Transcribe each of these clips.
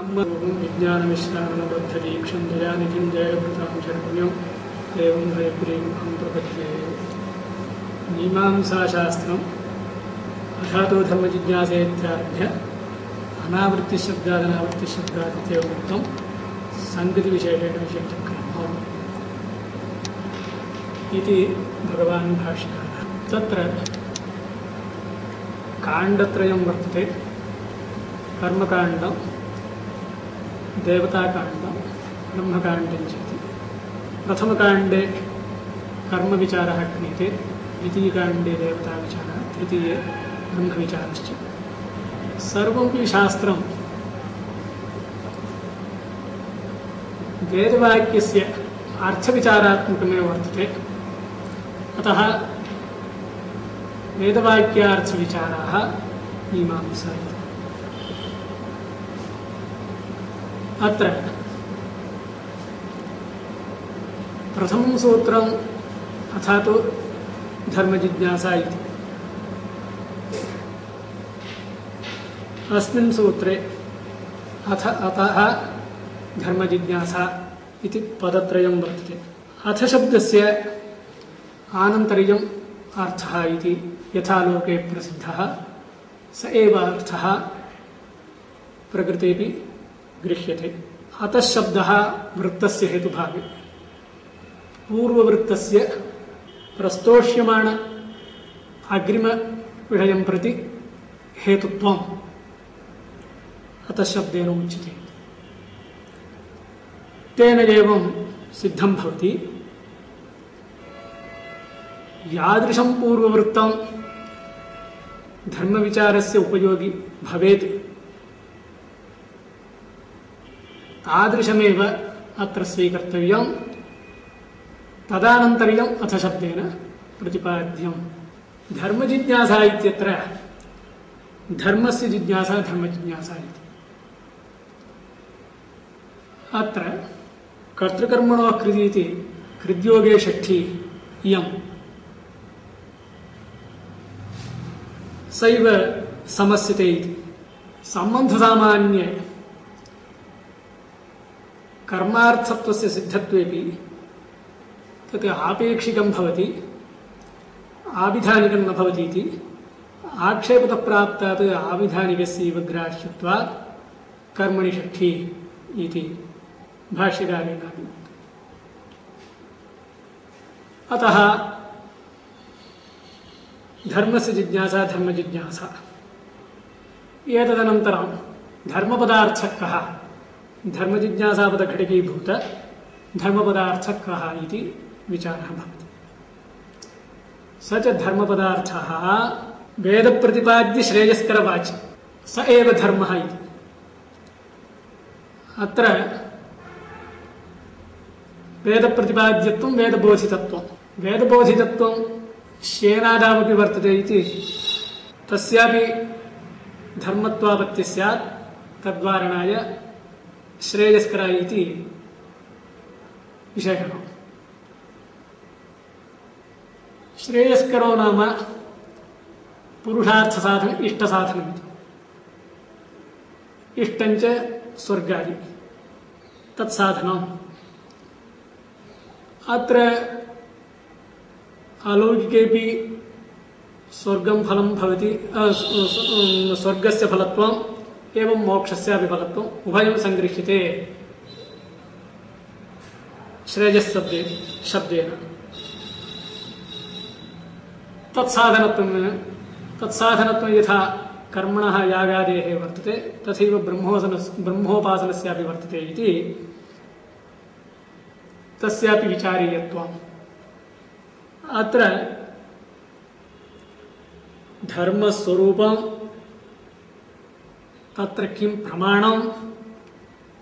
ब्रह्मरूपं विज्ञानमिश्रानबद्धदीक्षं जयानिधिं जयभृतां शरण्यं देवं हयपुरीम् अहं प्रपद्ये मीमांसाशास्त्रम् अथातो धर्मजिज्ञासेत्यारभ्य अनावृत्तिशब्दादनावृत्तिशब्दादित्येव उक्तं सङ्गतिविशेषेण विषयं चक्रमः भगवान् भाष्यकारः तत्र काण्डत्रयं वर्तते। कर्मकाण्डं देवताकाण्डं, ब्रह्मकाण्डं चेति प्रथमकाण्डे कर्मविचारः क्रियते, द्वितीयकाण्डे देवताविचारः, तृतीये ब्रह्मविचारश्च। सर्वमपि शास्त्रं वेदवाक्यस्य अर्थविचारात्मकमेव वर्तते। अतः वेदवाक्यार्थविचाराः मीमांसा इति अत्र। प्रथमं सूत्रम् अथा तु धर्मजिज्ञासा इति। अस्मिन् सूत्रे अथ अतः धर्मजिज्ञासा इति पदत्रयं वर्तते। अथ शब्दस्य आनन्तर्यम् अर्थः इति यथा लोके प्रसिद्धः। स एव अर्थः प्रकृतेपि गृह्यते। अतः शब्दः वृत्तस्य हेतुभागे। पूर्ववृत्तस्य प्रस्तोष्यमाण अग्रिमविषयं प्रति हेतुत्वम्। अतः शब्देन उच्यते तेन एवं सिद्धं भवति। यादृशं पूर्ववृत्तं धर्मविचारस्य उपयोगि भवेत्। तादृशमेव अत्र स्वीकर्तव्यं तदानन्तर्यम् अथ शब्देन प्रतिपाद्यं धर्मजिज्ञासा इत्यत्र धर्मस्य जिज्ञासा, धर्मजिज्ञासा इति। अत्र कर्तृकर्मणो कृति इति हृद्योगे षष्ठी इयम्। सैव समस्यते इति। कर्मार्थत्वस्य सिद्धत्वेपि तत् आपेक्षिकं भवति, आविधानिकं न भवति इति आक्षेपतः प्राप्तात् आविधानिकस्यैव ग्राह्यत्वात् कर्मणि षष्ठी इति भाष्यकारेण अतः धर्मस्य जिज्ञासा, धर्मजिज्ञासा। एतदनन्तरं धर्मपदार्थः कः? धर्मजिज्ञासापदघटकीभूत धर्मपदार्थः कः इति विचारः भवति। स च धर्मपदार्थः वेदप्रतिपाद्यश्रेयस्करवाचि स एव धर्मः अत्र वेदप्रतिपाद्यत्वं वेदबोधितत्वं। वेदबोधितत्वं श्येनादावपि वर्तते इति तस्यापि धर्मत्वापत्तिः स्यात्। तद्वारणाय श्रेयस्कर इति विशेषणम् श्रेयस्करो नाम पुरुषार्थसाधन इष्टसाधनमिति इष्टञ्च स्वर्गादि, तत्साधनम्। अत्र अलौकिकेपि स्वर्गं फलं भवति स्वर्गस्य फलत्वम्। एवं मोक्षस्यापि फलत्वम् उभयं सङ्गृह्यते श्रेयशब्दे शब्देन। तत्साधनत्वं तत्साधनत्वं कर्मणः यागादेः वर्तते, तथैव ब्रह्मोसन ब्रह्मोपासनस्यापि वर्तते इति तस्यापि विचारीयत्वम्। अत्र धर्मस्वरूपं तत्र किं प्रमाणं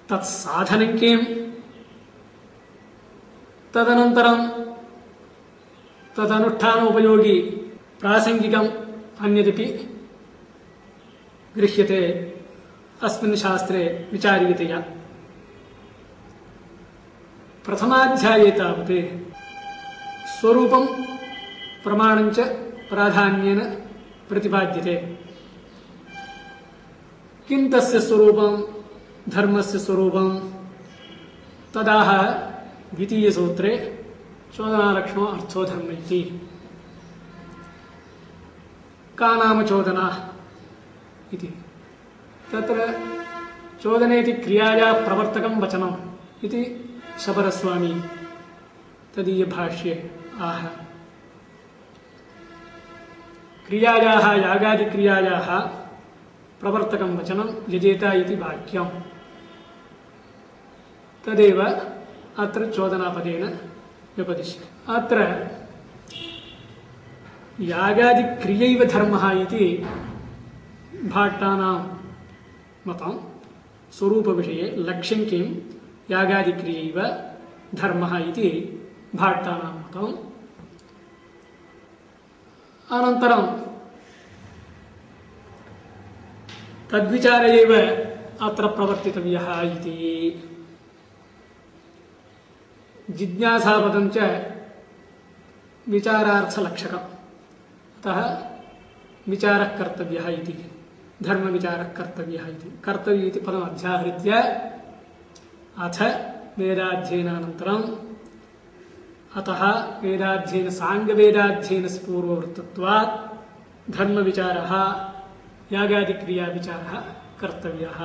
तत्साधनं किं तदनन्तरं तदनुष्ठानोपयोगी प्रासङ्गिकम् अन्यदपि गृह्यते अस्मिन् शास्त्रे विचार्यतया प्रथमाध्याये तावत् स्वरूपं प्रमाणञ्च प्राधान्येन प्रतिपाद्यते किं तस्य स्वरूपं, धर्मस्य स्वरूपं। तदाह द्वितीयसूत्रे चोदनालक्ष्मो अर्थो धर्म इति। का नाम चोदना इति। तत्र चोदनेति क्रियाया प्रवर्तकं वचनम् इति शबरस्वामी तदीयभाष्ये आह। क्रियायाः, यागादिक्रियायाः प्रवर्तकं वचनं यजेता इति वाक्यम्। तदेव अत्र चोदनापदेन व्यपदिश्यते अत्र यागादिक्रियैव धर्मः इति भाट्टानां मतं स्वरूपविषये लक्ष्यं किं? यागादिक्रियैव धर्मः इति भाट्टानां मतम् अनन्तरं तद्विचार एव अत्र प्रवर्तितव्यः इति। जिज्ञासापदं विचारार्थलक्षकम्। अतः विचारः कर्तव्यः इति, धर्मविचारः कर्तव्यः इति। कर्तव्य इति पदम् अध्याहृत्य अथ वेदाध्ययनानन्तरम् अतः वेदाध्ययन, साङ्गवेदाध्ययनस्य पूर्ववृत्तत्वात् धर्मविचारः यागादिक्रियाविचारः कर्तव्यः।